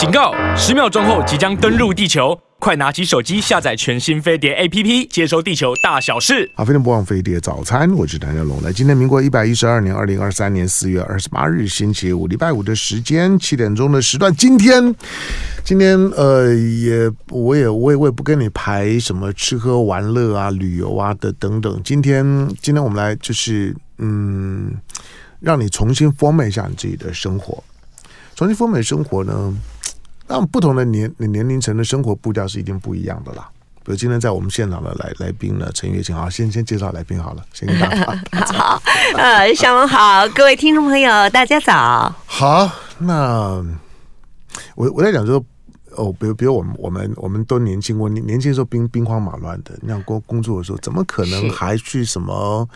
警告！十秒钟后即将登陆地球，快拿起手机下载全新飞碟 APP，接收地球大小事。好，飞碟播放飞碟早餐，我是谭家龙。来，今天民国一百一十二年二零二三年四月二十八日，星期五，礼拜五的时间，七点钟的时段。今天，今天呃，也我也我也我也不跟你排什么吃喝玩乐啊、旅游啊的等等。今天，今天我们来就是嗯。让你重新 format 一下你自己的生活，重新 format 生活呢，让不同的年年龄层的生活步调是一定不一样的啦。比如今天在我们现场的来来宾呢，陈月清啊，先先介绍来宾好了，先跟大家 好，呃，小文好，各位听众朋友，大家早。好，那我我在讲说。哦，比如比如我们我们我们都年轻过，年年轻的时候兵兵荒马乱的，那样工工作的时候，怎么可能还去什么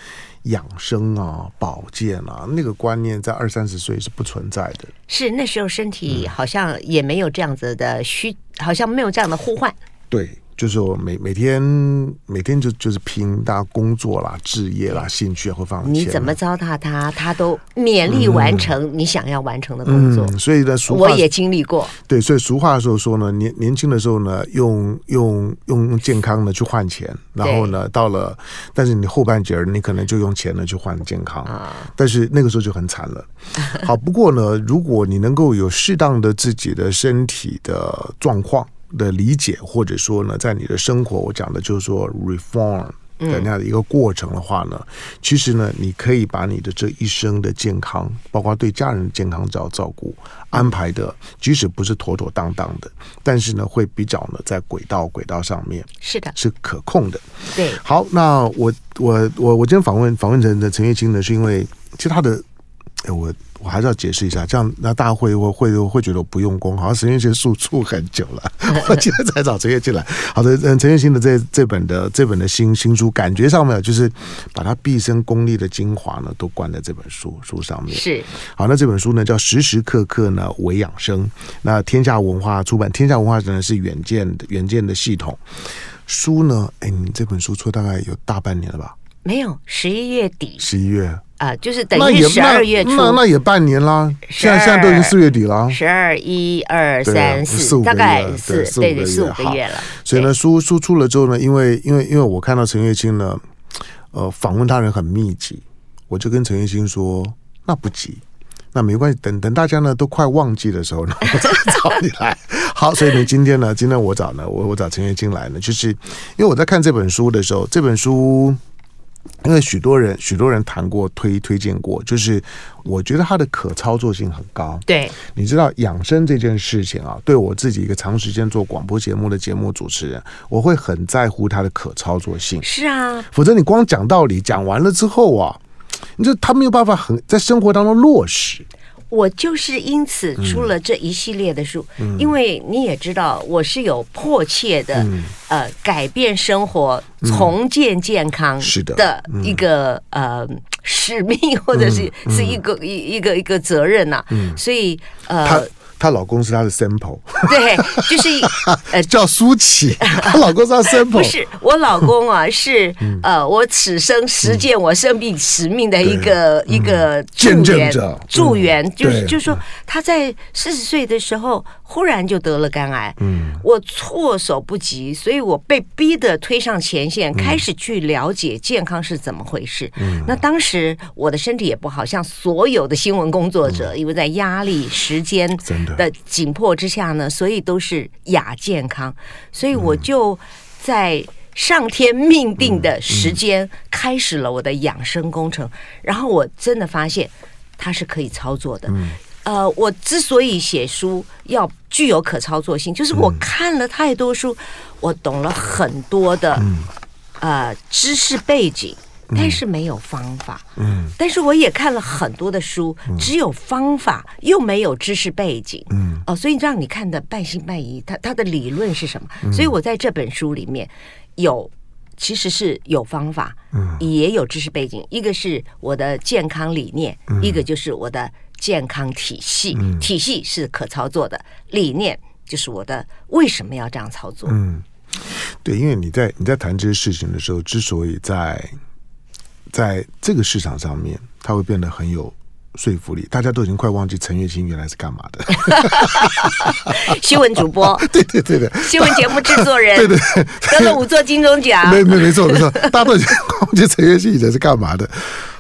养生啊、保健啊？那个观念在二三十岁是不存在的。是那时候身体好像也没有这样子的需，嗯、好像没有这样的呼唤。对。就是我每每天每天就就是拼大家工作啦、置业啦、兴趣会放。你怎么糟蹋他，他都勉力完成你想要完成的工作。所以呢，俗话我也经历过。对，所以俗话的时候说呢，年年轻的时候呢，用用用健康呢去换钱，然后呢，到了，但是你后半截儿你可能就用钱呢去换健康啊。但是那个时候就很惨了。好，不过呢，如果你能够有适当的自己的身体的状况。的理解，或者说呢，在你的生活，我讲的就是说 reform 的那样的一个过程的话呢，嗯、其实呢，你可以把你的这一生的健康，包括对家人的健康照照顾安排的，即使不是妥妥当当的，但是呢，会比较呢在轨道轨道上面是的，是可控的。对，好，那我我我我今天访问访问陈的陈月清呢，是因为其实他的。哎，我我还是要解释一下，这样那大家会会会会觉得我不用功，好像陈月卿诉处很久了，我今天才找陈月进来。好的，嗯，陈月新的这这本的这本的新新书，感觉上面就是把他毕生功力的精华呢，都灌在这本书书上面。是，好，那这本书呢叫时时刻刻呢为养生，那天下文化出版，天下文化呢是远见的远见的系统书呢，哎，你这本书出大概有大半年了吧？没有，十一月底，十一月。啊，就是等于十二月初，那那，那也半年啦。现在现在都已经四月底了，十二一二三四，大概是对对四五个月了。所以呢，书书出了之后呢，因为因为因为我看到陈月清呢，呃，访问他人很密集，我就跟陈月清说，那不急，那没关系，等等大家呢都快忘记的时候呢，我再找你来。好，所以呢，今天呢，今天我找呢，我我找陈月清来呢，就是因为我在看这本书的时候，这本书。因为许多人许多人谈过推推荐过，就是我觉得它的可操作性很高。对，你知道养生这件事情啊，对我自己一个长时间做广播节目的节目主持人，我会很在乎它的可操作性。是啊，否则你光讲道理，讲完了之后啊，你就他没有办法很在生活当中落实。我就是因此出了这一系列的书，嗯、因为你也知道，我是有迫切的、嗯、呃改变生活、重建健康的一个、嗯、呃使命，或者是、嗯、是一个一一个一个责任呐、所以呃。她老公是她的 sample，对，就是 呃叫舒淇，她老公是她 sample，不是我老公啊，是呃我此生实践我生命使命的一个一个见证者，助缘，就是就是说他在四十岁的时候忽然就得了肝癌，嗯，我措手不及，所以我被逼得推上前线，开始去了解健康是怎么回事。嗯，那当时我的身体也不好，像所有的新闻工作者，因为在压力时间的。紧迫之下呢，所以都是亚健康，所以我就在上天命定的时间开始了我的养生工程，然后我真的发现它是可以操作的。呃，我之所以写书要具有可操作性，就是我看了太多书，我懂了很多的呃知识背景。但是没有方法，嗯，但是我也看了很多的书，只有方法又没有知识背景，嗯，哦，所以让你看的半信半疑。他他的理论是什么？所以我在这本书里面有其实是有方法，嗯，也有知识背景。一个是我的健康理念，一个就是我的健康体系，体系是可操作的，理念就是我的为什么要这样操作？嗯，对，因为你在你在谈这些事情的时候，之所以在在这个市场上面，它会变得很有说服力，大家都已经快忘记陈月清原来是干嘛的。新闻主播，对对对的，新闻节目制作人，对对，得了五座金钟奖，没没没错没错，大家都已经忘记陈月清以前是干嘛的。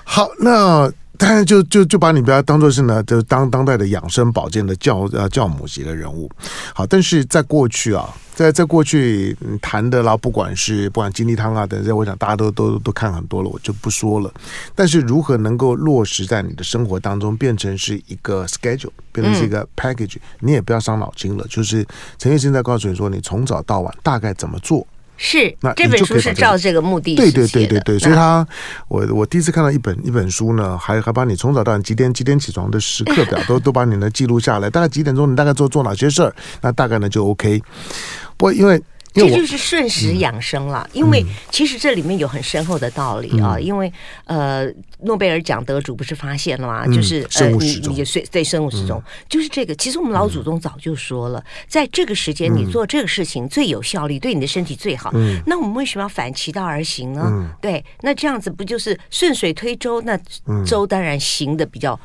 好，那。当然就，就就就把你不要当做是呢，就当当代的养生保健的教呃教母级的人物。好，但是在过去啊，在在过去谈的啦，不管是不管金立汤啊等等，我想大家都都都看很多了，我就不说了。但是如何能够落实在你的生活当中，变成是一个 schedule，变成是一个 package，、嗯、你也不要伤脑筋了。就是陈月卿在告诉你说，你从早到晚大概怎么做。是，那这本书是照这个目的对对对对对，所以他我我第一次看到一本一本书呢，还还把你从早到晚几点几点起床的时刻表 都都把你呢记录下来，大概几点钟你大概做做哪些事儿，那大概呢就 OK。不过因为。这就是顺时养生了，因为其实这里面有很深厚的道理啊。因为呃，诺贝尔奖得主不是发现了吗？就是呃，你你就对生物时钟，就是这个。其实我们老祖宗早就说了，在这个时间你做这个事情最有效率，对你的身体最好。那我们为什么要反其道而行呢？对，那这样子不就是顺水推舟？那舟当然行的比较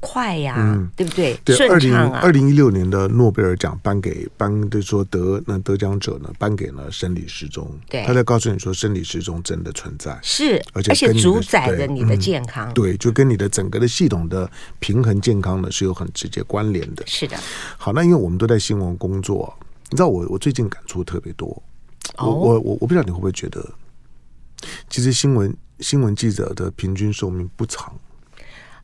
快呀，对不对？对，二零二零一六年的诺贝尔奖颁给颁就说得那得奖者呢，颁给了生理时钟，对，他在告诉你说，生理时钟真的存在，是，而且而且主宰着你的健康，对，就跟你的整个的系统的平衡健康呢是有很直接关联的。是的，好，那因为我们都在新闻工作，你知道我我最近感触特别多，我我我我不知道你会不会觉得，其实新闻新闻记者的平均寿命不长。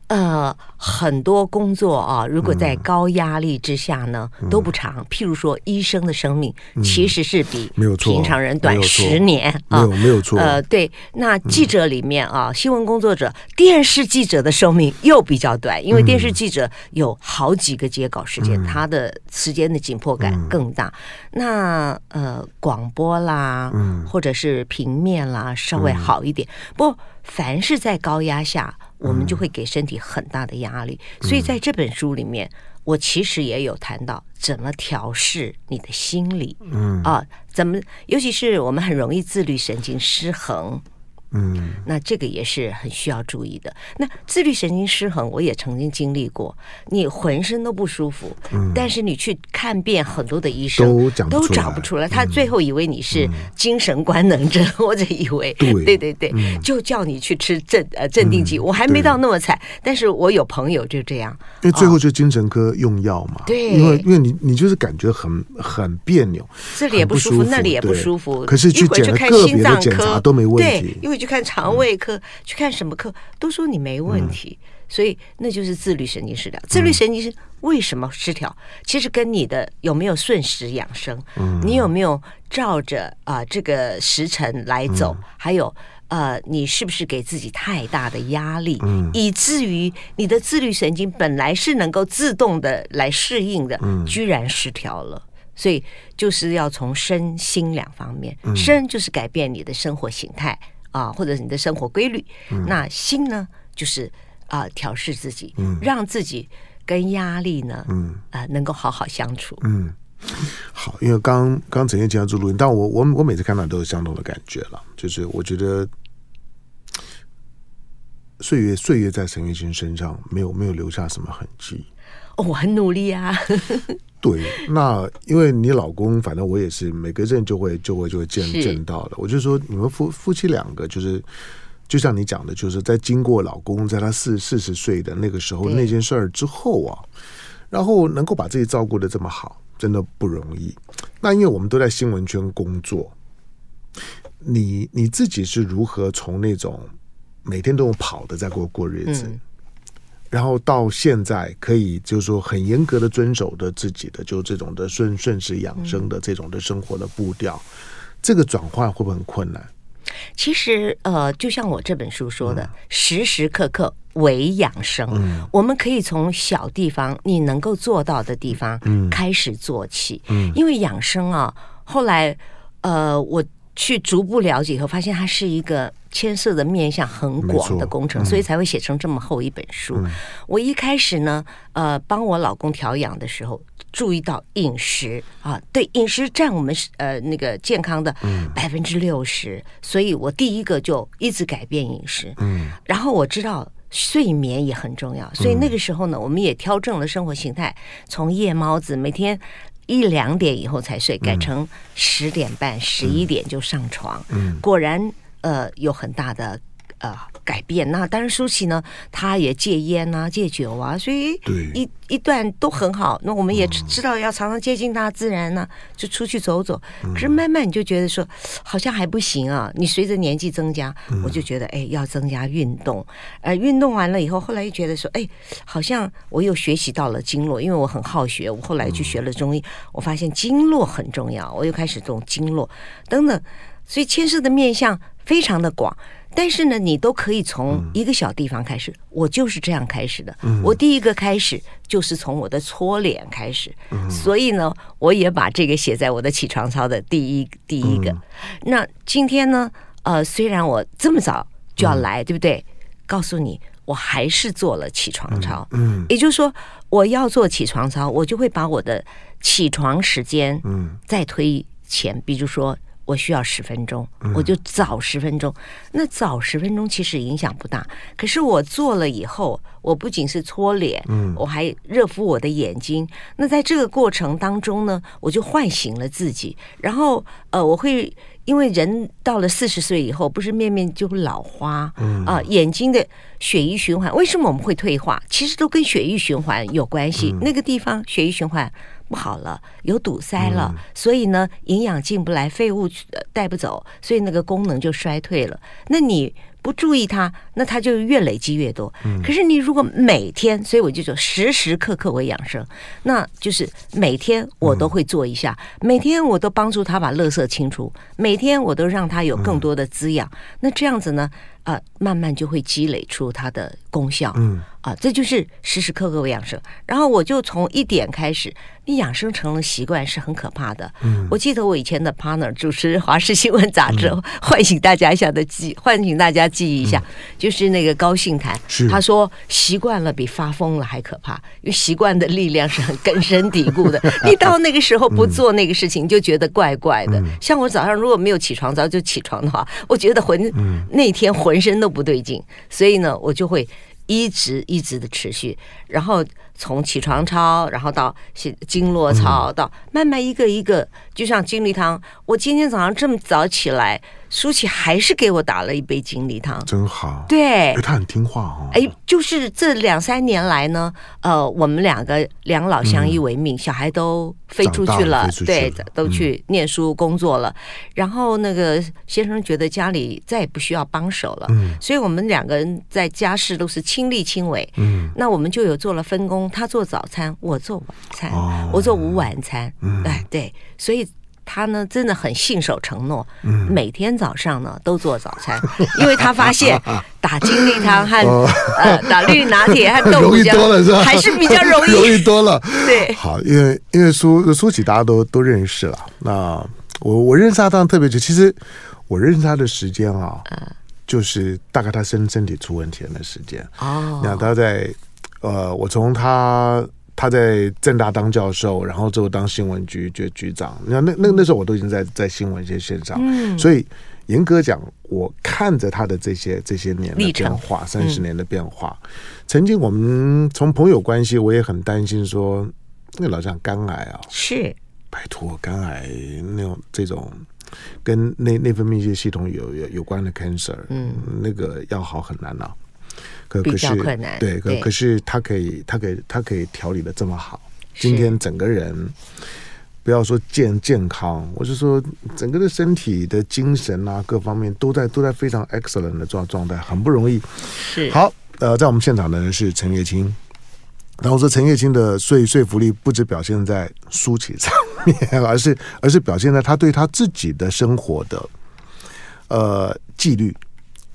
呃，很多工作啊，如果在高压力之下呢，嗯、都不长。譬如说，医生的生命其实是比平常人短十年啊，没有没有错。呃，对，那记者里面啊，新闻工作者、电视记者的寿命又比较短，因为电视记者有好几个接稿时间，嗯、他的时间的紧迫感更大。嗯、那呃，广播啦，嗯、或者是平面啦，稍微好一点。嗯、不过，凡是在高压下。我们就会给身体很大的压力，所以在这本书里面，我其实也有谈到怎么调试你的心理，嗯。啊，怎么，尤其是我们很容易自律神经失衡。嗯，那这个也是很需要注意的。那自律神经失衡，我也曾经经历过。你浑身都不舒服，嗯，但是你去看遍很多的医生，都讲都找不出来。他最后以为你是精神官能症，或者以为对对对，就叫你去吃镇呃镇定剂。我还没到那么惨，但是我有朋友就这样。因为最后就精神科用药嘛，对，因为因为你你就是感觉很很别扭，这里也不舒服，那里也不舒服。可是去检个别的检查都没问题，因为。去看肠胃科，嗯、去看什么科，都说你没问题，嗯、所以那就是自律神经失调。自律神经是为什么失调？其实跟你的有没有顺时养生，嗯、你有没有照着啊、呃、这个时辰来走，嗯、还有呃你是不是给自己太大的压力，嗯、以至于你的自律神经本来是能够自动的来适应的，嗯、居然失调了。所以就是要从身心两方面，嗯、身就是改变你的生活形态。啊，或者你的生活规律，嗯、那心呢，就是啊，调试自己，嗯、让自己跟压力呢，嗯啊、呃，能够好好相处。嗯，好，因为刚刚陈月卿要做录音，但我我我每次看到都有相同的感觉了，就是我觉得岁月岁月在陈月卿身上没有没有留下什么痕迹。哦，我很努力啊。对，那因为你老公，反正我也是每个人就会就会就会见是见到的。我就说你们夫夫妻两个，就是就像你讲的，就是在经过老公在他四四十岁的那个时候那件事儿之后啊，然后能够把自己照顾的这么好，真的不容易。那因为我们都在新闻圈工作，你你自己是如何从那种每天都用跑的在过过日子？嗯然后到现在可以就是说很严格的遵守的自己的就这种的顺顺势养生的这种的生活的步调，这个转换会不会很困难？其实呃，就像我这本书说的，时时刻刻为养生，嗯，我们可以从小地方你能够做到的地方开始做起，嗯，因为养生啊，后来呃我。去逐步了解以后，发现它是一个牵涉的面向很广的工程，嗯、所以才会写成这么厚一本书。嗯、我一开始呢，呃，帮我老公调养的时候，注意到饮食啊，对，饮食占我们呃那个健康的百分之六十，嗯、所以我第一个就一直改变饮食。嗯，然后我知道睡眠也很重要。所以那个时候呢，我们也调整了生活形态，从夜猫子每天一两点以后才睡，改成十点半、十一点就上床。嗯，果然呃有很大的。呃，改变。那当然，舒淇呢，她也戒烟啊，戒酒啊，所以一一段都很好。那我们也知道要常常接近大自然呢、啊，就出去走走。可是慢慢你就觉得说，好像还不行啊。你随着年纪增加，我就觉得哎，要增加运动。呃，运动完了以后，后来又觉得说，哎，好像我又学习到了经络，因为我很好学。我后来去学了中医，我发现经络很重要，我又开始懂经络等等，所以牵涉的面向非常的广。但是呢，你都可以从一个小地方开始。嗯、我就是这样开始的。嗯、我第一个开始就是从我的搓脸开始。嗯、所以呢，我也把这个写在我的起床操的第一第一个。嗯、那今天呢，呃，虽然我这么早就要来，嗯、对不对？告诉你，我还是做了起床操。嗯，嗯也就是说，我要做起床操，我就会把我的起床时间嗯再推前，比如说。我需要十分钟，我就早十分钟。嗯、那早十分钟其实影响不大，可是我做了以后，我不仅是搓脸，嗯，我还热敷我的眼睛。那在这个过程当中呢，我就唤醒了自己。然后，呃，我会因为人到了四十岁以后，不是面面就会老花，嗯啊、呃，眼睛的血液循环为什么我们会退化？其实都跟血液循环有关系。嗯、那个地方血液循环。不好了，有堵塞了，嗯、所以呢，营养进不来，废物带不走，所以那个功能就衰退了。那你不注意它，那它就越累积越多。嗯、可是你如果每天，所以我就说时时刻刻我养生，那就是每天我都会做一下，嗯、每天我都帮助他把垃圾清除，每天我都让他有更多的滋养。嗯、那这样子呢，啊、呃，慢慢就会积累出它的功效。嗯。啊，这就是时时刻刻为养生。然后我就从一点开始，你养生成了习惯是很可怕的。嗯，我记得我以前的 partner 主持《华视新闻杂志》，嗯、唤醒大家一下的记，唤醒大家记忆一下，嗯、就是那个高兴谈，是他说习惯了比发疯了还可怕，因为习惯的力量是很根深蒂固的。你到那个时候不做那个事情，你就觉得怪怪的。嗯、像我早上如果没有起床早就起床的话，我觉得浑、嗯、那天浑身都不对劲，所以呢，我就会。一直一直的持续，然后从起床操，然后到经络操，到慢慢一个一个，就像精力汤。我今天早上这么早起来。舒淇还是给我打了一杯精力汤，真好。对，他很听话哦。哎，就是这两三年来呢，呃，我们两个两老相依为命，小孩都飞出去了，对，都去念书工作了。然后那个先生觉得家里再也不需要帮手了，所以我们两个人在家事都是亲力亲为。嗯，那我们就有做了分工，他做早餐，我做晚餐，我做午晚餐。哎，对，所以。他呢，真的很信守承诺，嗯、每天早上呢都做早餐，因为他发现打精力汤和、哦、呃打绿拿铁和豆浆容易多了是吧？还是比较容易，容易多了。对，好，因为因为苏苏启大家都都认识了。那我我认识他当然特别久，其实我认识他的时间啊，嗯、就是大概他身身体出问题的时间哦。那他在呃，我从他。他在正大当教授，然后之后当新闻局局局长。那那那时候我都已经在在新闻界线上，嗯、所以严格讲，我看着他的这些这些年的变化，三十年的变化。嗯、曾经我们从朋友关系，我也很担心说，那老讲肝癌啊，是拜托肝癌那种这种跟内内分泌系统有有有关的 cancer，嗯，那个要好很难啊。可可是对，可可是他可以，他可以，他可以调理的这么好。今天整个人不要说健健康，我是说整个的身体的精神啊，各方面都在都在非常 excellent 的状状态，很不容易。是好，呃，在我们现场的人是陈月清。然后说陈月清的说说服力不止表现在舒淇上面，而是而是表现在他对他自己的生活的呃纪律。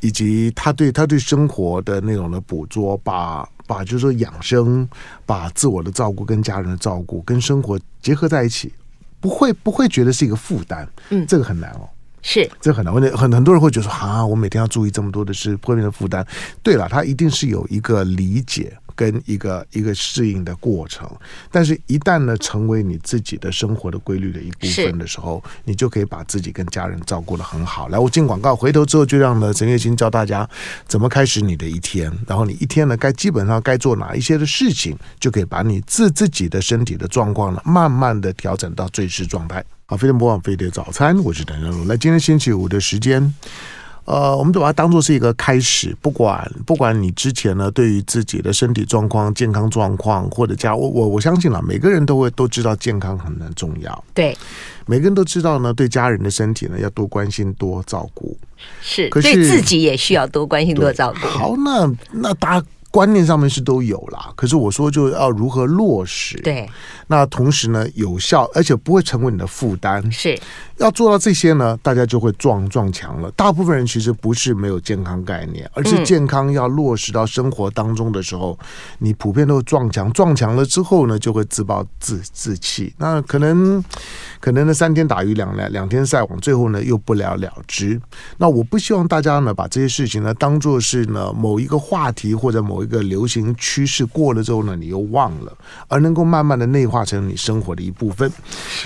以及他对他对生活的那种的捕捉，把把就是说养生，把自我的照顾跟家人的照顾跟生活结合在一起，不会不会觉得是一个负担，嗯，这个很难哦，是。这个很难，很很很多人会觉得说啊，我每天要注意这么多的事，会变成负担。对了，他一定是有一个理解跟一个一个适应的过程。但是，一旦呢成为你自己的生活的规律的一部分的时候，你就可以把自己跟家人照顾得很好。来，我进广告，回头之后就让呢陈月清教大家怎么开始你的一天，然后你一天呢该基本上该做哪一些的事情，就可以把你自自己的身体的状况呢慢慢的调整到最适状态。好，飞碟播放飞碟早餐，我是谭正龙。来，今天星期五的时间。呃，我们就把它当做是一个开始，不管不管你之前呢，对于自己的身体状况、健康状况或者家，我我我相信了，每个人都会都知道健康很很重要。对，每个人都知道呢，对家人的身体呢要多关心、多照顾。是，可是对自己也需要多关心、多照顾。好，那那大家观念上面是都有啦，可是我说就要如何落实？对，那同时呢，有效，而且不会成为你的负担。是。要做到这些呢，大家就会撞撞墙了。大部分人其实不是没有健康概念，而是健康要落实到生活当中的时候，嗯、你普遍都撞墙。撞墙了之后呢，就会自暴自自弃。那可能可能呢，三天打鱼两两两天晒网，最后呢又不了了之。那我不希望大家呢把这些事情呢当做是呢某一个话题或者某一个流行趋势过了之后呢，你又忘了，而能够慢慢的内化成你生活的一部分。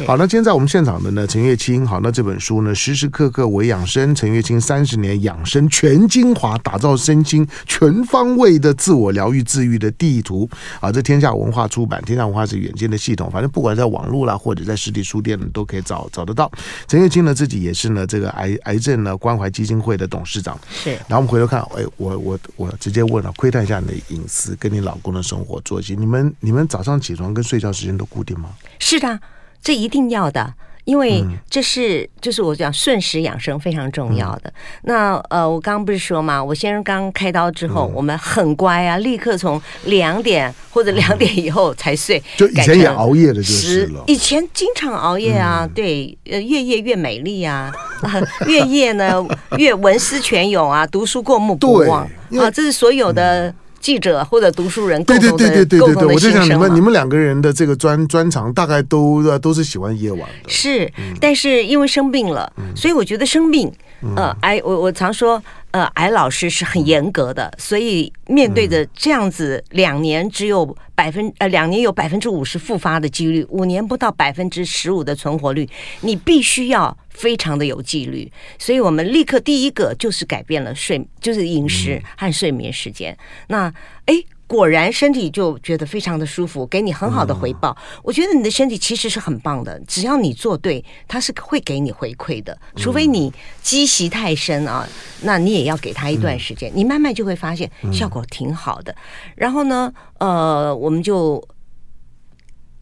好，那今天在我们现场的呢，陈月清。好，那这本书呢，时时刻刻为养生，陈月清三十年养生全精华，打造身心全方位的自我疗愈、治愈的地图。啊，这天下文化出版，天下文化是远见的系统，反正不管在网络啦，或者在实体书店呢，都可以找找得到。陈月清呢，自己也是呢，这个癌癌症呢关怀基金会的董事长。是，然后我们回头看，哎，我我我直接问了，窥探一下你的隐私，跟你老公的生活作息，你们你们早上起床跟睡觉时间都固定吗？是的，这一定要的。因为这是就是我讲顺时养生非常重要的。嗯、那呃，我刚刚不是说嘛，我先生刚开刀之后，嗯、我们很乖啊，立刻从两点或者两点以后才睡。就以前也熬夜的就是了。以前经常熬夜啊，嗯、对，呃，越夜越美丽啊，越夜呢越文思泉涌啊，读书过目不忘啊，这是所有的。嗯记者或者读书人共同的，对对对对对对，我就想你们你们两个人的这个专专长大概都都是喜欢夜晚的。是，但是因为生病了，所以我觉得生病，呃，哎我我常说，呃，艾老师是很严格的，所以面对着这样子两年只有百分呃两年有百分之五十复发的几率，五年不到百分之十五的存活率，你必须要。非常的有纪律，所以我们立刻第一个就是改变了睡，就是饮食和睡眠时间。那哎，果然身体就觉得非常的舒服，给你很好的回报。我觉得你的身体其实是很棒的，只要你做对，它是会给你回馈的。除非你积习太深啊，那你也要给他一段时间，你慢慢就会发现效果挺好的。然后呢，呃，我们就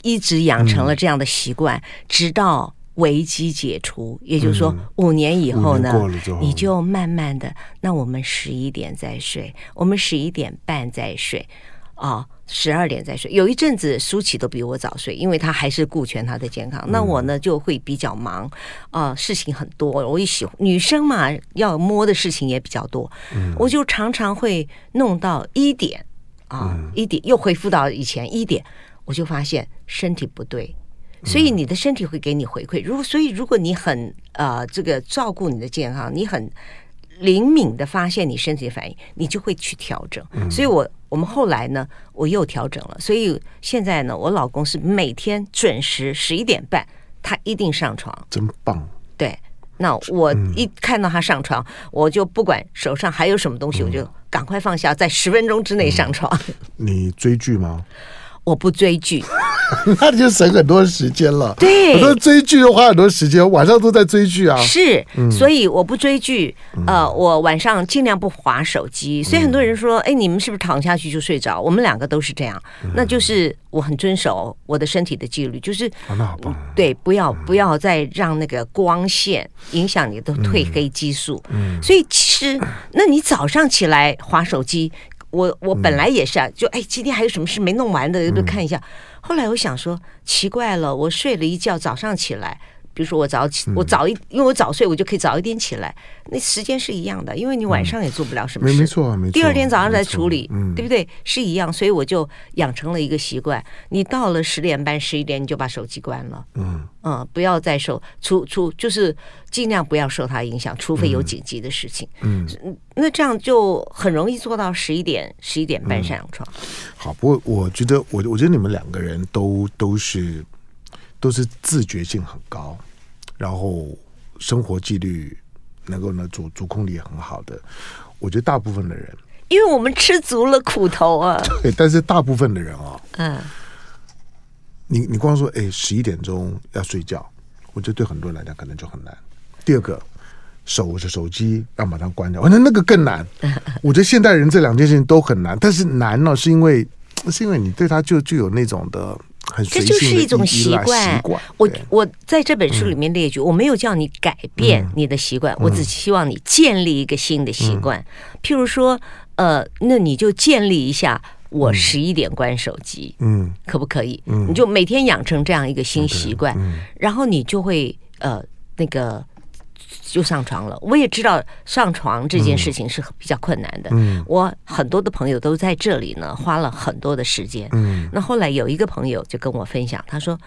一直养成了这样的习惯，直到。危机解除，也就是说，五年以后呢，你就慢慢的，那我们十一点再睡，我们十一点半再睡，啊，十二点再睡。有一阵子舒淇都比我早睡，因为她还是顾全她的健康。那我呢就会比较忙，啊，事情很多。我也喜欢女生嘛，要摸的事情也比较多，我就常常会弄到一点，啊，一点又恢复到以前一点，我就发现身体不对。所以你的身体会给你回馈。如果所以，如果你很呃这个照顾你的健康，你很灵敏的发现你身体的反应，你就会去调整。所以我我们后来呢，我又调整了。所以现在呢，我老公是每天准时十一点半，他一定上床。真棒。对，那我一看到他上床，我就不管手上还有什么东西，我就赶快放下，在十分钟之内上床。你追剧吗？我不追剧。那你就省很多时间了。对，我说追剧要花很多时间，晚上都在追剧啊。是，所以我不追剧。呃，我晚上尽量不划手机。所以很多人说，哎，你们是不是躺下去就睡着？我们两个都是这样。那就是我很遵守我的身体的纪律，就是对，不要不要再让那个光线影响你的褪黑激素。嗯所以其实，那你早上起来划手机。我我本来也是啊，就哎，今天还有什么事没弄完的，就看一下？后来我想说，奇怪了，我睡了一觉，早上起来比如说我早起，我早一，因为我早睡，我就可以早一点起来，那时间是一样的，因为你晚上也做不了什么事，没没错，没错。第二天早上再处理，对不对？是一样，所以我就养成了一个习惯，你到了十点半、十一点，你就把手机关了，嗯嗯，不要再受，除除就是尽量不要受它影响，除非有紧急的事情，嗯，那这样就很容易做到十一点、十一点半上床。好，不过我觉得，我我觉得你们两个人都都是。都是自觉性很高，然后生活纪律能够呢主主控力很好的。我觉得大部分的人，因为我们吃足了苦头啊。对，但是大部分的人啊，嗯，你你光说哎十一点钟要睡觉，我觉得对很多人来讲可能就很难。第二个，手着手机要马上关掉，那那个更难。我觉得现代人这两件事情都很难，但是难呢是因为是因为你对他就就有那种的。这就是一种习惯。我我在这本书里面列举，我没有叫你改变你的习惯，我只希望你建立一个新的习惯。譬如说，呃，那你就建立一下，我十一点关手机，嗯，可不可以？你就每天养成这样一个新习惯，然后你就会呃那个。就上床了。我也知道上床这件事情是比较困难的。嗯，我很多的朋友都在这里呢，花了很多的时间。嗯，那后来有一个朋友就跟我分享，他说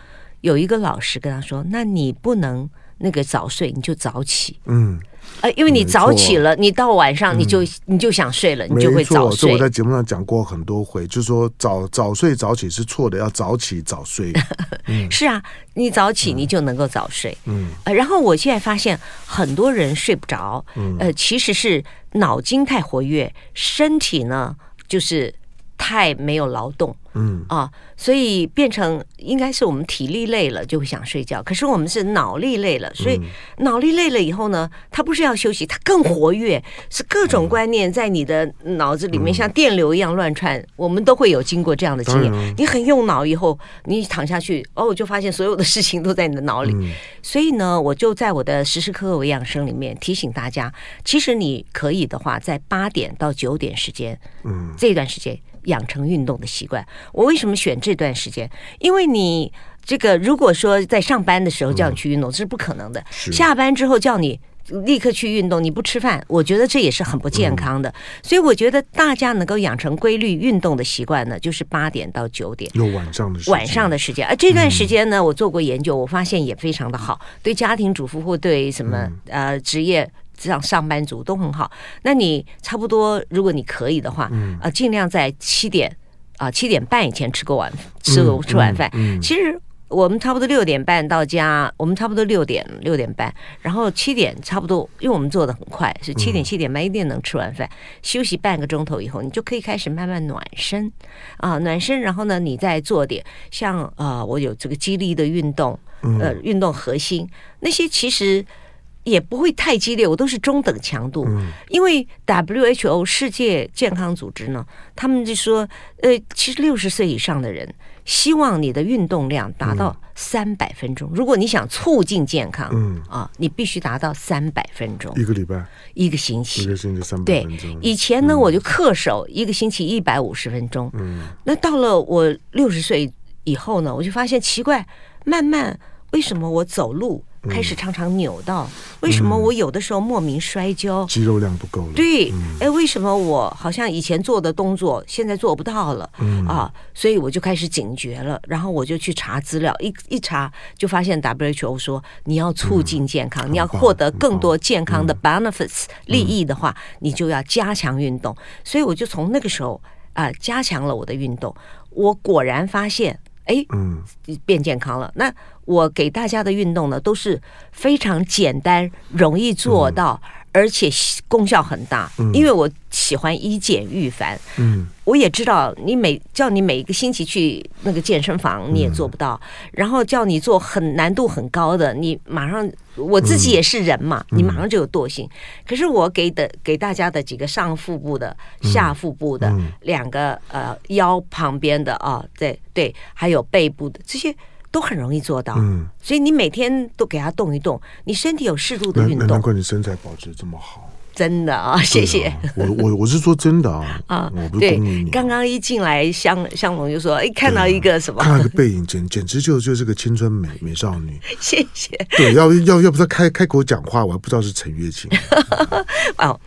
有一个老师跟他说：“那你不能那个早睡，你就早起。”嗯。呃，因为你早起了，你到晚上你就你就想睡了，你就会早睡。我在节目上讲过很多回，就是说早早睡早起是错的，要早起早睡。是啊，你早起你就能够早睡。嗯，然后我现在发现很多人睡不着，呃，其实是脑筋太活跃，身体呢就是太没有劳动。嗯啊，所以变成应该是我们体力累了就会想睡觉，可是我们是脑力累了，所以脑力累了以后呢，它不是要休息，它更活跃，是各种观念在你的脑子里面像电流一样乱窜。我们都会有经过这样的经验，你很用脑以后，你躺下去哦，我就发现所有的事情都在你的脑里。所以呢，我就在我的时时刻刻为养生里面提醒大家，其实你可以的话，在八点到九点时间，嗯，这段时间。养成运动的习惯。我为什么选这段时间？因为你这个如果说在上班的时候叫你去运动，这是不可能的。下班之后叫你立刻去运动，你不吃饭，我觉得这也是很不健康的。所以我觉得大家能够养成规律运动的习惯呢，就是八点到九点，有晚上的晚上的时间。而这段时间呢，我做过研究，我发现也非常的好，对家庭主妇或对什么呃职业。像上班族都很好，那你差不多，如果你可以的话，嗯、呃，尽量在七点啊、呃、七点半以前吃过晚吃过吃晚饭。嗯嗯。嗯、其实我们差不多六点半到家，我们差不多六点六点半，然后七点差不多，因为我们做的很快，是七点七点半一定能吃完饭，嗯、休息半个钟头以后，你就可以开始慢慢暖身。啊、呃，暖身，然后呢，你再做点像啊、呃，我有这个激励的运动，呃，运动核心。那些其实。也不会太激烈，我都是中等强度。嗯、因为 WHO 世界健康组织呢，他们就说，呃，其实六十岁以上的人，希望你的运动量达到三百分钟。嗯、如果你想促进健康，嗯啊，你必须达到三百分钟。一个礼拜，一个星期，一个星期三百分钟。对，以前呢，嗯、我就恪守一个星期一百五十分钟。嗯，那到了我六十岁以后呢，我就发现奇怪，慢慢为什么我走路？开始常常扭到，为什么我有的时候莫名摔跤？肌肉量不够了。对，哎，为什么我好像以前做的动作现在做不到了？嗯啊，所以我就开始警觉了，然后我就去查资料，一一查就发现 WHO 说，你要促进健康，你要获得更多健康的 benefits 利益的话，你就要加强运动。所以我就从那个时候啊，加强了我的运动，我果然发现。哎，嗯，变健康了。那我给大家的运动呢，都是非常简单、容易做到，嗯、而且功效很大。嗯、因为我喜欢以简驭繁。嗯，我也知道你每叫你每一个星期去那个健身房，你也做不到。嗯、然后叫你做很难度很高的，你马上我自己也是人嘛，嗯、你马上就有惰性。可是我给的给大家的几个上腹部的、下腹部的、嗯、两个呃腰旁边的啊，对。对，还有背部的这些都很容易做到，嗯，所以你每天都给他动一动，你身体有适度的运动，难怪你身材保持这么好。真的啊，谢谢。我我我是说真的啊，啊，我不是恭维你。刚刚一进来，香香龙就说：“哎，看到一个什么？看到一个背影，简简直就就是个青春美美少女。”谢谢。对，要要要不是开开口讲话，我还不知道是陈月琴。哦，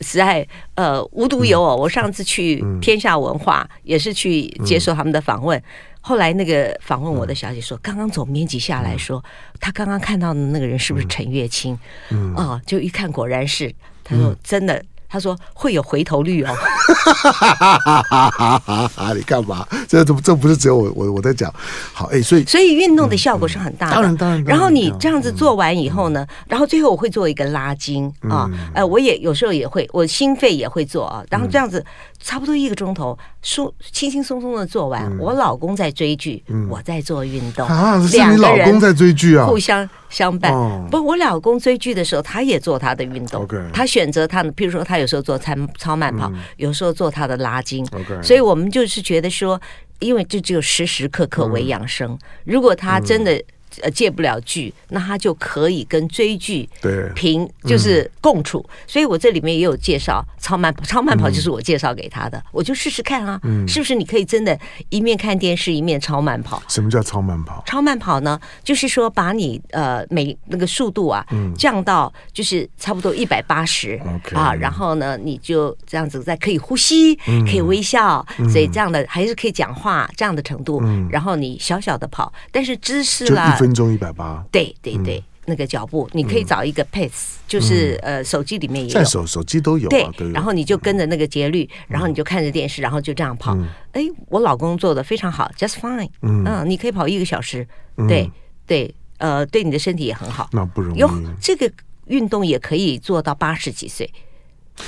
实在呃无独有偶，我上次去天下文化也是去接受他们的访问。后来那个访问我的小姐说，刚刚总编辑下来说，她刚刚看到的那个人是不是陈月清？嗯，哦，就一看果然是。她说真的。他说会有回头率哦，你干嘛？这这这不是只有我我我在讲。好，哎，所以所以运动的效果是很大的。当然当然。然后你这样子做完以后呢，然后最后我会做一个拉筋啊，呃，我也有时候也会，我心肺也会做啊。然后这样子差不多一个钟头，舒轻轻松松的做完。我老公在追剧，我在做运动啊，是你老公在追剧啊，互相相伴。不，我老公追剧的时候，他也做他的运动，他选择他的，譬如说他。有时候做超超慢跑，有时候做他的拉筋，所以我们就是觉得说，因为就只有时时刻刻为养生。如果他真的。呃，戒不了剧，那他就可以跟追剧对平就是共处。嗯、所以我这里面也有介绍超慢跑，超慢跑就是我介绍给他的，嗯、我就试试看啊，嗯、是不是你可以真的一面看电视一面超慢跑？什么叫超慢跑？超慢跑呢，就是说把你呃每那个速度啊、嗯、降到就是差不多一百八十啊，然后呢你就这样子在可以呼吸，可以微笑，嗯、所以这样的还是可以讲话这样的程度，嗯、然后你小小的跑，但是姿势啦。分钟一百八，对对对，那个脚步你可以找一个 pace，就是呃手机里面也有，手手机都有，对，然后你就跟着那个节律，然后你就看着电视，然后就这样跑。哎，我老公做的非常好，just fine，嗯，你可以跑一个小时，对对，呃，对你的身体也很好，那不容易。有这个运动也可以做到八十几岁，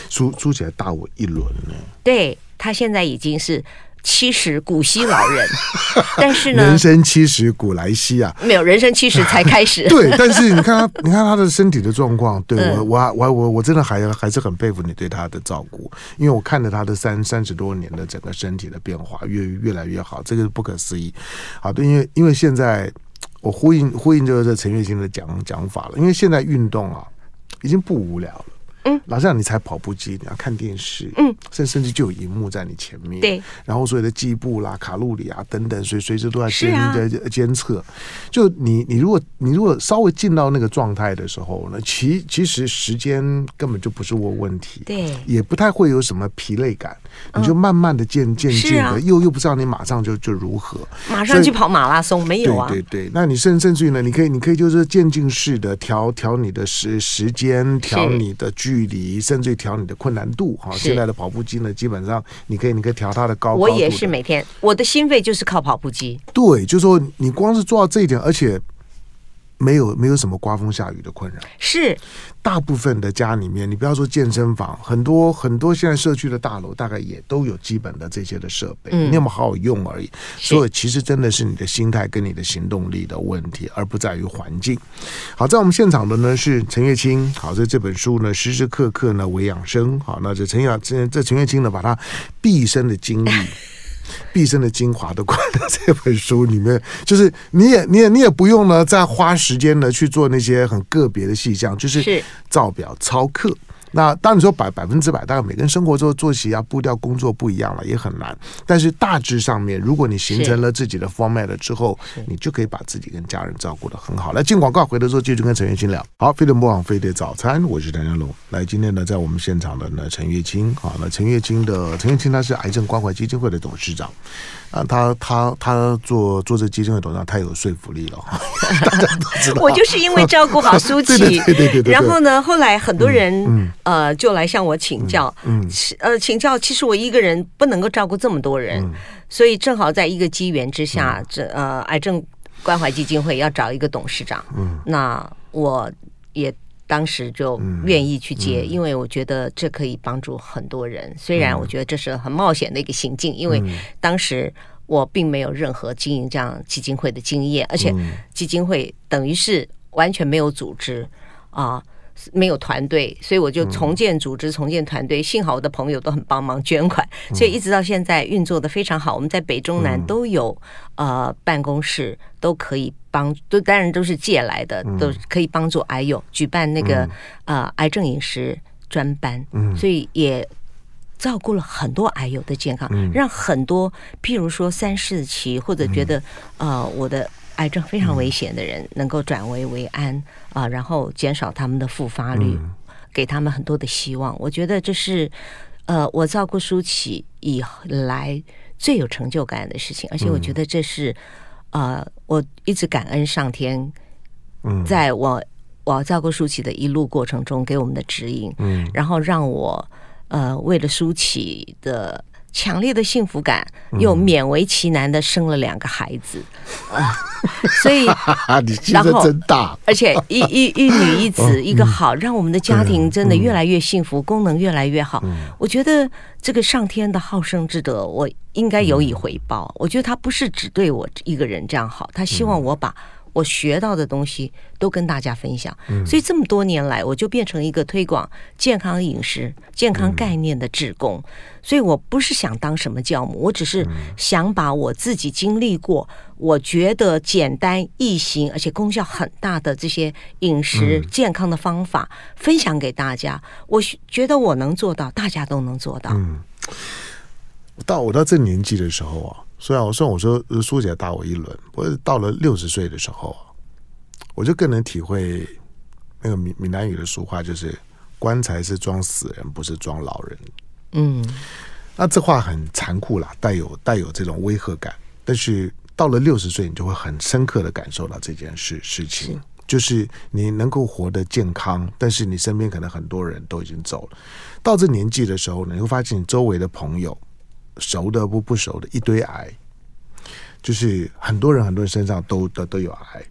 说说起来大我一轮呢。对，他现在已经是。七十古稀老人，但是呢，人生七十古来稀啊，没有人生七十才开始。对，但是你看他，你看他的身体的状况，对我，我，我，我，我真的还还是很佩服你对他的照顾，因为我看着他的三三十多年的整个身体的变化，越越来越好，这个是不可思议。好的，因为因为现在我呼应呼应就是陈月清的讲讲法了，因为现在运动啊已经不无聊了。嗯，老实讲，你才跑步机，你要看电视，嗯，甚甚至就有荧幕在你前面，对，然后所有的计步啦、卡路里啊等等，随随时都在监在监测。就你你如果你如果稍微进到那个状态的时候呢，其其实时间根本就不是我问题，对，也不太会有什么疲累感，你就慢慢的渐渐进的，又又不知道你马上就就如何，马上去跑马拉松没有啊？对对对，那你甚甚至于呢，你可以你可以就是渐进式的调调你的时时间，调你的距。距离甚至调你的困难度哈，现在的跑步机呢，基本上你可以你可以调它的高。我也是每天，我的心肺就是靠跑步机。对，就是说你光是做到这一点，而且。没有没有什么刮风下雨的困扰，是大部分的家里面，你不要说健身房，很多很多现在社区的大楼大概也都有基本的这些的设备，嗯、你有没有好好用而已。所以其实真的是你的心态跟你的行动力的问题，而不在于环境。好，在我们现场的呢是陈月清，好，在这本书呢时时刻刻呢为养生，好，那这陈雅这这陈月清呢把他毕生的经历。毕生的精华都关在这本书里面，就是你也你也你也不用呢再花时间呢去做那些很个别的细项，就是照表操课。那当你说百百分之百，当然每个人生活中作息啊、步调、工作不一样了，也很难。但是大致上面，如果你形成了自己的 format 了之后，你就可以把自己跟家人照顾得很好。来进广告，回头之后继续跟陈月清聊。好，飞碟模仿飞碟早餐，我是谭家龙。来，今天呢，在我们现场的呢，陈月清。好，那陈月清的陈月清，他是癌症关怀基金会的董事长。啊，他他他做做这基金会董事长，太有说服力了！大家都知道，我就是因为照顾好舒淇，对对对对，然后呢，后来很多人呃就来向我请教，嗯，呃请教，其实我一个人不能够照顾这么多人，所以正好在一个机缘之下，这呃癌症关怀基金会要找一个董事长，嗯，那我也。当时就愿意去接，因为我觉得这可以帮助很多人。虽然我觉得这是很冒险的一个行径，因为当时我并没有任何经营这样基金会的经验，而且基金会等于是完全没有组织啊。没有团队，所以我就重建组织、重建团队。幸好我的朋友都很帮忙捐款，所以一直到现在运作的非常好。我们在北中南都有呃办公室，都可以帮，都当然都是借来的，都可以帮助癌友举办那个呃癌症饮食专班，嗯，所以也照顾了很多癌友的健康，嗯、让很多譬如说三四期或者觉得、嗯、呃我的癌症非常危险的人能够转危为安啊、呃，然后减少他们的复发率，嗯、给他们很多的希望。我觉得这是呃我照顾舒淇以来最有成就感的事情，而且我觉得这是、嗯、呃我一直感恩上天，嗯，在我。我照顾舒淇的一路过程中给我们的指引，嗯，然后让我呃为了舒淇的强烈的幸福感，又勉为其难的生了两个孩子，啊、呃，所以 你记得真大，而且一一一女一子一个好，让我们的家庭真的越来越幸福，功能越来越好。我觉得这个上天的好生之德，我应该有以回报。我觉得他不是只对我一个人这样好，他希望我把。我学到的东西都跟大家分享，所以这么多年来，我就变成一个推广健康饮食、健康概念的职工。所以我不是想当什么教母，我只是想把我自己经历过、我觉得简单易行而且功效很大的这些饮食健康的方法分享给大家。我觉得我能做到，大家都能做到。嗯，到我到这年纪的时候啊。虽然我虽然我说苏姐大我一轮，我到了六十岁的时候，我就更能体会那个闽闽南语的俗话，就是棺材是装死人，不是装老人。嗯，那这话很残酷啦，带有带有这种威吓感。但是到了六十岁，你就会很深刻的感受到这件事事情，就是你能够活得健康，但是你身边可能很多人都已经走了。到这年纪的时候，你会发现你周围的朋友。熟的不不熟的一堆癌，就是很多人很多人身上都都都有癌，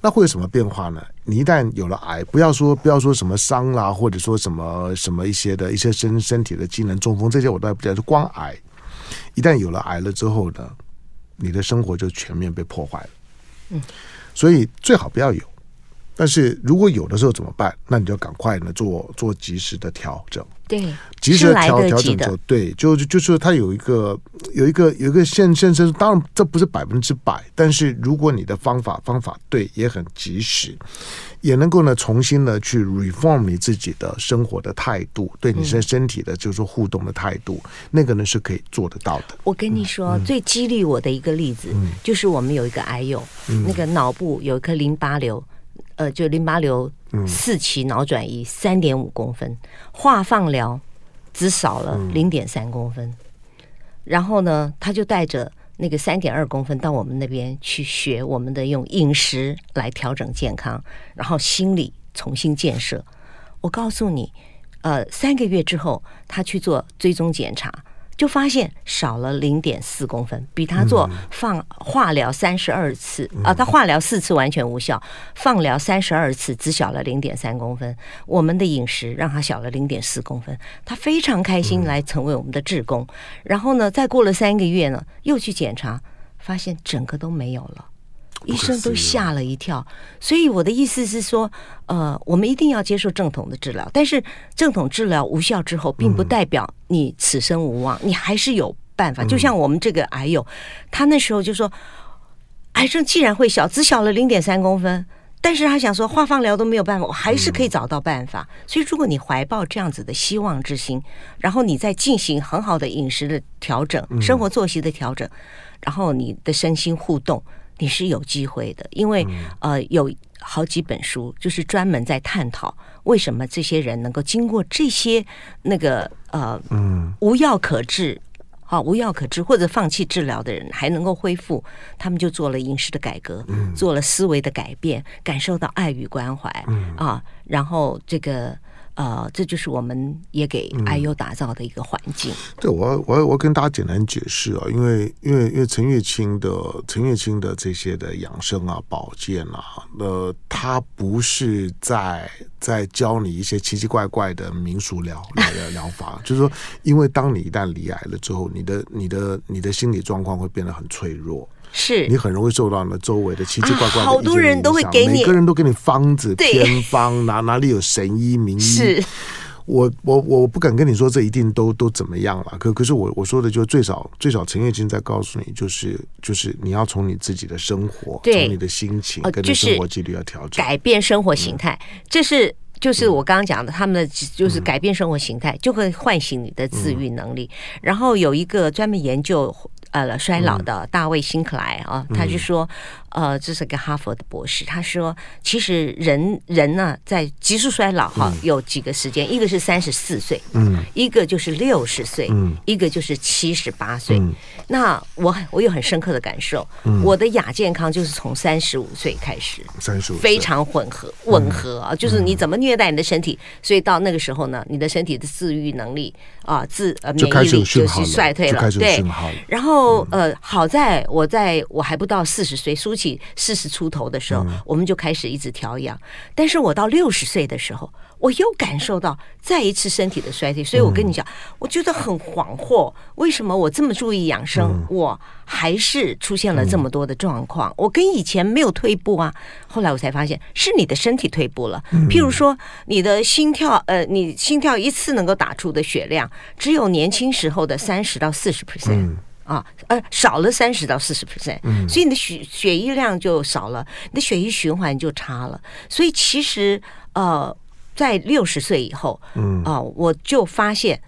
那会有什么变化呢？你一旦有了癌，不要说不要说什么伤啦，或者说什么什么一些的一些身身体的机能中风这些我都还不讲，就光癌，一旦有了癌了之后呢，你的生活就全面被破坏了。嗯，所以最好不要有，但是如果有的时候怎么办？那你就赶快呢做做及时的调整。对，及时调调整就对，就就就是它有一个有一个有一个现现身，当然这不是百分之百，但是如果你的方法方法对，也很及时，也能够呢重新的去 reform 你自己的生活的态度，对你身身体的就是说互动的态度，嗯、那个呢是可以做得到的。我跟你说，嗯、最激励我的一个例子，嗯、就是我们有一个癌友，嗯、那个脑部有一颗淋巴瘤。呃，就淋巴瘤四期脑转移三点五公分，化放疗只少了零点三公分，然后呢，他就带着那个三点二公分到我们那边去学我们的用饮食来调整健康，然后心理重新建设。我告诉你，呃，三个月之后他去做追踪检查。就发现少了零点四公分，比他做放化疗三十二次啊，他化疗四次完全无效，放疗三十二次只小了零点三公分。我们的饮食让他小了零点四公分，他非常开心来成为我们的志工。然后呢，再过了三个月呢，又去检查，发现整个都没有了。医生都吓了一跳，所以我的意思是说，呃，我们一定要接受正统的治疗，但是正统治疗无效之后，并不代表你此生无望，你还是有办法。就像我们这个癌友，他那时候就说，癌症既然会小，只小了零点三公分，但是他想说，化放疗都没有办法，我还是可以找到办法。所以，如果你怀抱这样子的希望之心，然后你再进行很好的饮食的调整、生活作息的调整，然后你的身心互动。你是有机会的，因为呃，有好几本书就是专门在探讨为什么这些人能够经过这些那个呃，嗯，无药可治，好无药可治或者放弃治疗的人还能够恢复，他们就做了饮食的改革，做了思维的改变，感受到爱与关怀，啊，然后这个。呃，这就是我们也给 IU 打造的一个环境。嗯、对，我我我跟大家简单解释啊，因为因为因为陈月清的陈月清的这些的养生啊、保健啊，呃，他不是在在教你一些奇奇怪怪的民俗疗 疗疗法，就是说，因为当你一旦罹癌了之后，你的你的你的心理状况会变得很脆弱。是。你很容易受到呢周围的奇奇怪怪的、啊，好多人都会给你，每个人都给你方子偏方，哪哪里有神医名医？是，我我我不敢跟你说这一定都都怎么样了。可可是我我说的就最少最少陈月卿在告诉你，就是就是你要从你自己的生活，从你的心情跟你生活纪律要调整，改变生活形态，嗯、这是。就是我刚刚讲的，他们的就是改变生活形态，就会唤醒你的自愈能力。然后有一个专门研究呃衰老的大卫辛克莱啊，他就说。呃，这是个哈佛的博士，他说，其实人人呢，在急速衰老哈，有几个时间，嗯、一个是三十四岁，嗯，一个就是六十岁，嗯，一个就是七十八岁。嗯、那我我有很深刻的感受，嗯、我的亚健康就是从三十五岁开始，三十五非常混合吻合啊，嗯、就是你怎么虐待你的身体，所以到那个时候呢，你的身体的自愈能力啊，自呃免疫力就是衰退了，对，然后呃，好在我在我还不到四十岁，苏。起四十出头的时候，我们就开始一直调养。但是我到六十岁的时候，我又感受到再一次身体的衰退。所以我跟你讲，我觉得很惶惑。为什么我这么注意养生，我还是出现了这么多的状况？我跟以前没有退步啊。后来我才发现，是你的身体退步了。譬如说，你的心跳，呃，你心跳一次能够打出的血量，只有年轻时候的三十到四十 percent。啊，呃，少了三十到四十 percent，所以你的血血液量就少了，你的血液循环就差了。所以其实，呃，在六十岁以后，嗯，啊，我就发现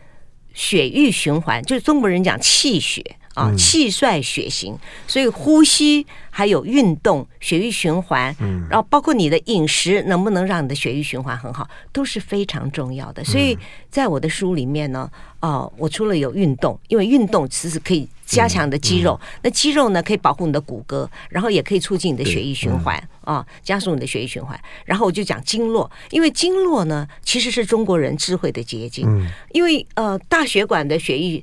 血液循环，就是中国人讲气血。啊，气帅血行，所以呼吸还有运动，血液循环，嗯，然后包括你的饮食能不能让你的血液循环很好，都是非常重要的。所以在我的书里面呢，哦，我除了有运动，因为运动其实可以加强你的肌肉，那肌肉呢可以保护你的骨骼，然后也可以促进你的血液循环啊，加速你的血液循环。然后我就讲经络，因为经络呢其实是中国人智慧的结晶，因为呃大血管的血液。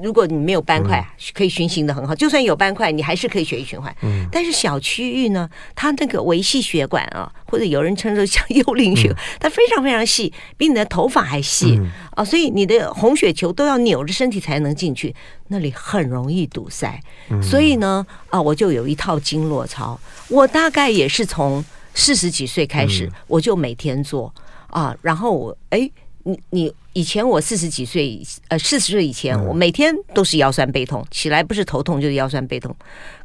如果你没有斑块，可以循行的很好。就算有斑块，你还是可以血液循环。嗯。但是小区域呢，它那个维系血管啊，或者有人称之像幽灵血，它非常非常细，比你的头发还细啊。所以你的红血球都要扭着身体才能进去，那里很容易堵塞。所以呢，啊，我就有一套经络操。我大概也是从四十几岁开始，我就每天做啊。然后我哎，你你。以前我四十几岁，呃，四十岁以前，我每天都是腰酸背痛，起来不是头痛就是腰酸背痛。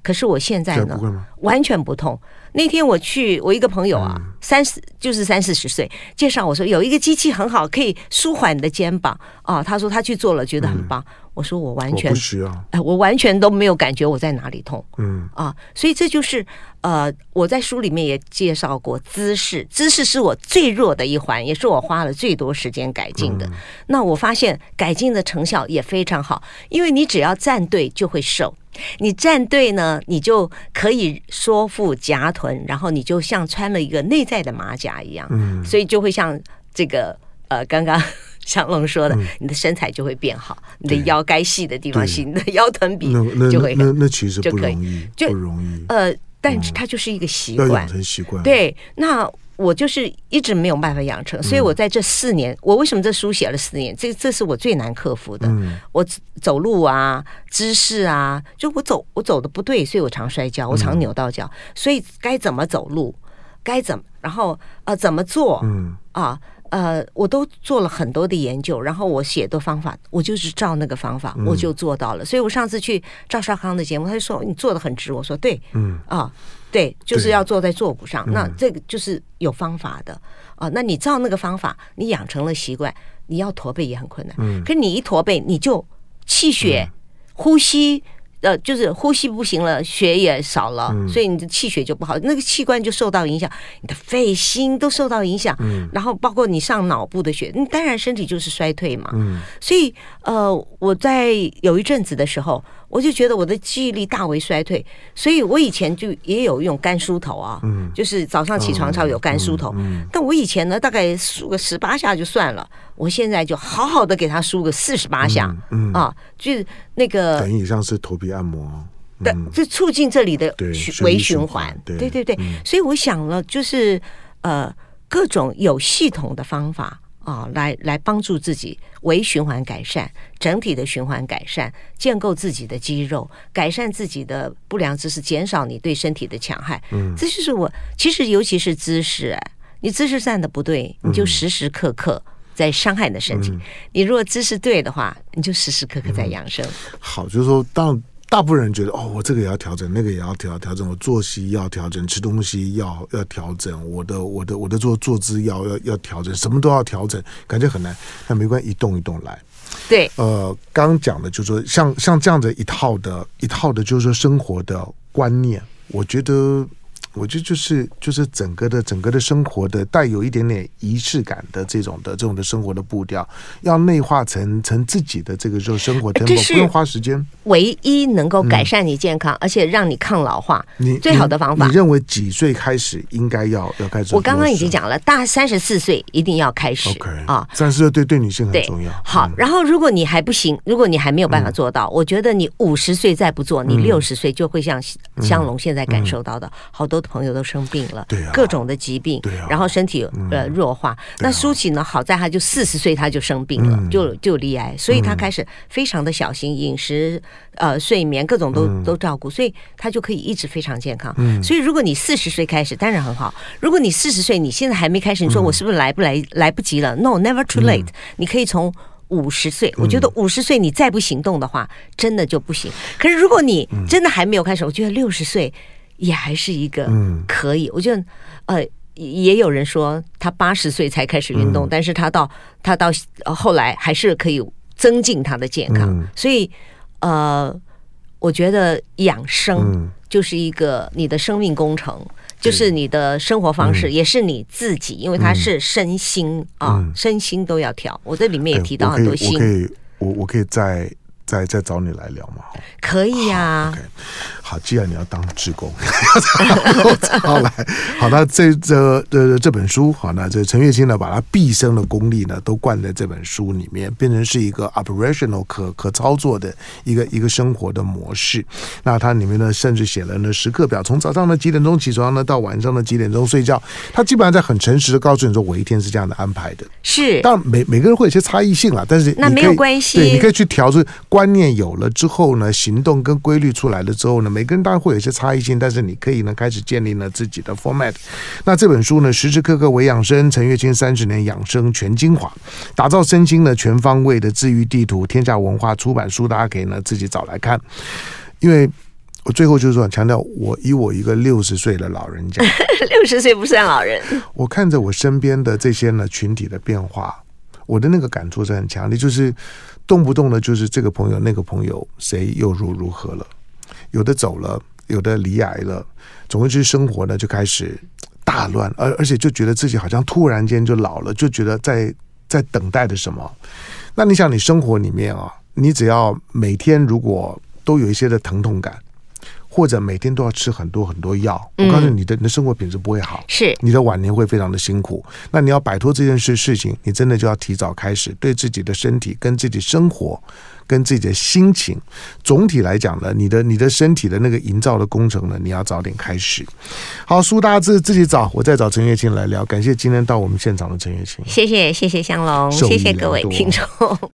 可是我现在呢，完全不痛。那天我去，我一个朋友啊，三十就是三四十岁，介绍我说有一个机器很好，可以舒缓你的肩膀啊。他说他去做了，觉得很棒。我说我完全不需要，哎，我完全都没有感觉我在哪里痛。嗯啊，所以这就是呃，我在书里面也介绍过姿势，姿势是我最弱的一环，也是我花了最多时间改进的。那我发现改进的成效也非常好，因为你只要站对就会瘦，你站对呢，你就可以缩腹夹臀，然后你就像穿了一个内在的马甲一样，嗯，所以就会像这个呃，刚刚祥龙说的，嗯、你的身材就会变好，你的腰该细的地方细，你的腰臀比就会那那，那其实不容易，就不容易，呃，但是它就是一个习惯，养成习惯，对，那。我就是一直没有办法养成，所以我在这四年，我为什么这书写了四年？这这是我最难克服的。我走路啊，姿势啊，就我走我走的不对，所以我常摔跤，我常扭到脚。所以该怎么走路，该怎么，然后呃怎么做，啊呃，我都做了很多的研究，然后我写的方法，我就是照那个方法，我就做到了。所以我上次去赵少康的节目，他就说你做的很直，我说对，嗯啊。对，就是要坐在坐骨上。那这个就是有方法的啊。那你照那个方法，你养成了习惯，你要驼背也很困难。嗯，可是你一驼背，你就气血、呼吸，呃，就是呼吸不行了，血也少了，所以你的气血就不好，那个器官就受到影响，你的肺心都受到影响。嗯，然后包括你上脑部的血，你当然身体就是衰退嘛。嗯，所以呃，我在有一阵子的时候。我就觉得我的记忆力大为衰退，所以我以前就也有用干梳头啊，嗯，就是早上起床朝有干梳头，嗯，但我以前呢，大概梳个十八下就算了，我现在就好好的给他梳个四十八下，嗯啊，就是那个等于像是头皮按摩，对，就促进这里的微循环，对对对，所以我想了，就是呃各种有系统的方法。啊，来来帮助自己微循环改善，整体的循环改善，建构自己的肌肉，改善自己的不良姿势，减少你对身体的强害。嗯，这就是我其实尤其是姿势，哎，你姿势站的不对，你就时时刻刻在伤害你的身体。嗯，你如果姿势对的话，你就时时刻刻在养生。好，就是说当。大部分人觉得哦，我这个也要调整，那个也要调调整，我作息要调整，吃东西要要调整，我的我的我的坐坐姿要要要调整，什么都要调整，感觉很难。那没关系，一动一动来。对，呃，刚刚讲的就是说，像像这样的一套的一套的，就是说生活的观念，我觉得。我觉得就是就是整个的整个的生活的带有一点点仪式感的这种的这种的生活的步调，要内化成成自己的这个就生活 tempo，不用花时间。唯一能够改善你健康，嗯、而且让你抗老化，你最好的方法你。你认为几岁开始应该要要开始？我刚刚已经讲了，大三十四岁一定要开始。OK 啊，三十岁对对女性很重要。好，然后如果你还不行，如果你还没有办法做到，嗯、我觉得你五十岁再不做，你六十岁就会像香龙现在感受到的，嗯、好多的朋友都生病了，对啊，各种的疾病，对啊，然后身体呃弱化。那舒淇呢？好在她就四十岁，她就生病了，就就罹癌，所以她开始非常的小心饮食，呃，睡眠各种都都照顾，所以她就可以一直非常健康。所以如果你四十岁开始，当然很好。如果你四十岁，你现在还没开始，你说我是不是来不来来不及了？No，never too late。你可以从五十岁，我觉得五十岁你再不行动的话，真的就不行。可是如果你真的还没有开始，我觉得六十岁。也还是一个可以，我觉得呃，也有人说他八十岁才开始运动，但是他到他到后来还是可以增进他的健康，所以呃，我觉得养生就是一个你的生命工程，就是你的生活方式，也是你自己，因为它是身心啊，身心都要调。我这里面也提到很多心，我可以，我我可以再再再找你来聊嘛？可以呀。好，既然你要当志工，好来，好，那这这这这本书，好，那这陈月清呢，把他毕生的功力呢，都灌在这本书里面，变成是一个 operational 可可操作的一个一个生活的模式。那它里面呢，甚至写了呢时刻表，从早上的几点钟起床呢，到晚上的几点钟睡觉，他基本上在很诚实的告诉你说，我一天是这样的安排的。是，当然每每个人会有些差异性啦，但是那没有关系，对，你可以去调出观念有了之后呢，行动跟规律出来了之后呢。每个人当然会有一些差异性，但是你可以呢开始建立了自己的 format。那这本书呢，时时刻刻为养生，陈月清三十年养生全精华，打造身心的全方位的治愈地图。天下文化出版书，大家可以呢自己找来看。因为我最后就是说强调，我以我一个六十岁的老人家，六十岁不算老人。我看着我身边的这些呢群体的变化，我的那个感触是很强烈，就是动不动的就是这个朋友那个朋友谁又如如何了。有的走了，有的离癌了，总之生活呢就开始大乱，而而且就觉得自己好像突然间就老了，就觉得在在等待着什么。那你想，你生活里面啊，你只要每天如果都有一些的疼痛感，或者每天都要吃很多很多药，我告诉你，你的你的生活品质不会好，是你的晚年会非常的辛苦。那你要摆脱这件事事情，你真的就要提早开始，对自己的身体跟自己生活。跟自己的心情，总体来讲呢，你的你的身体的那个营造的工程呢，你要早点开始。好，书大家自自己找，我再找陈月清来聊。感谢今天到我们现场的陈月清，谢谢谢谢香龙，谢谢各位听众。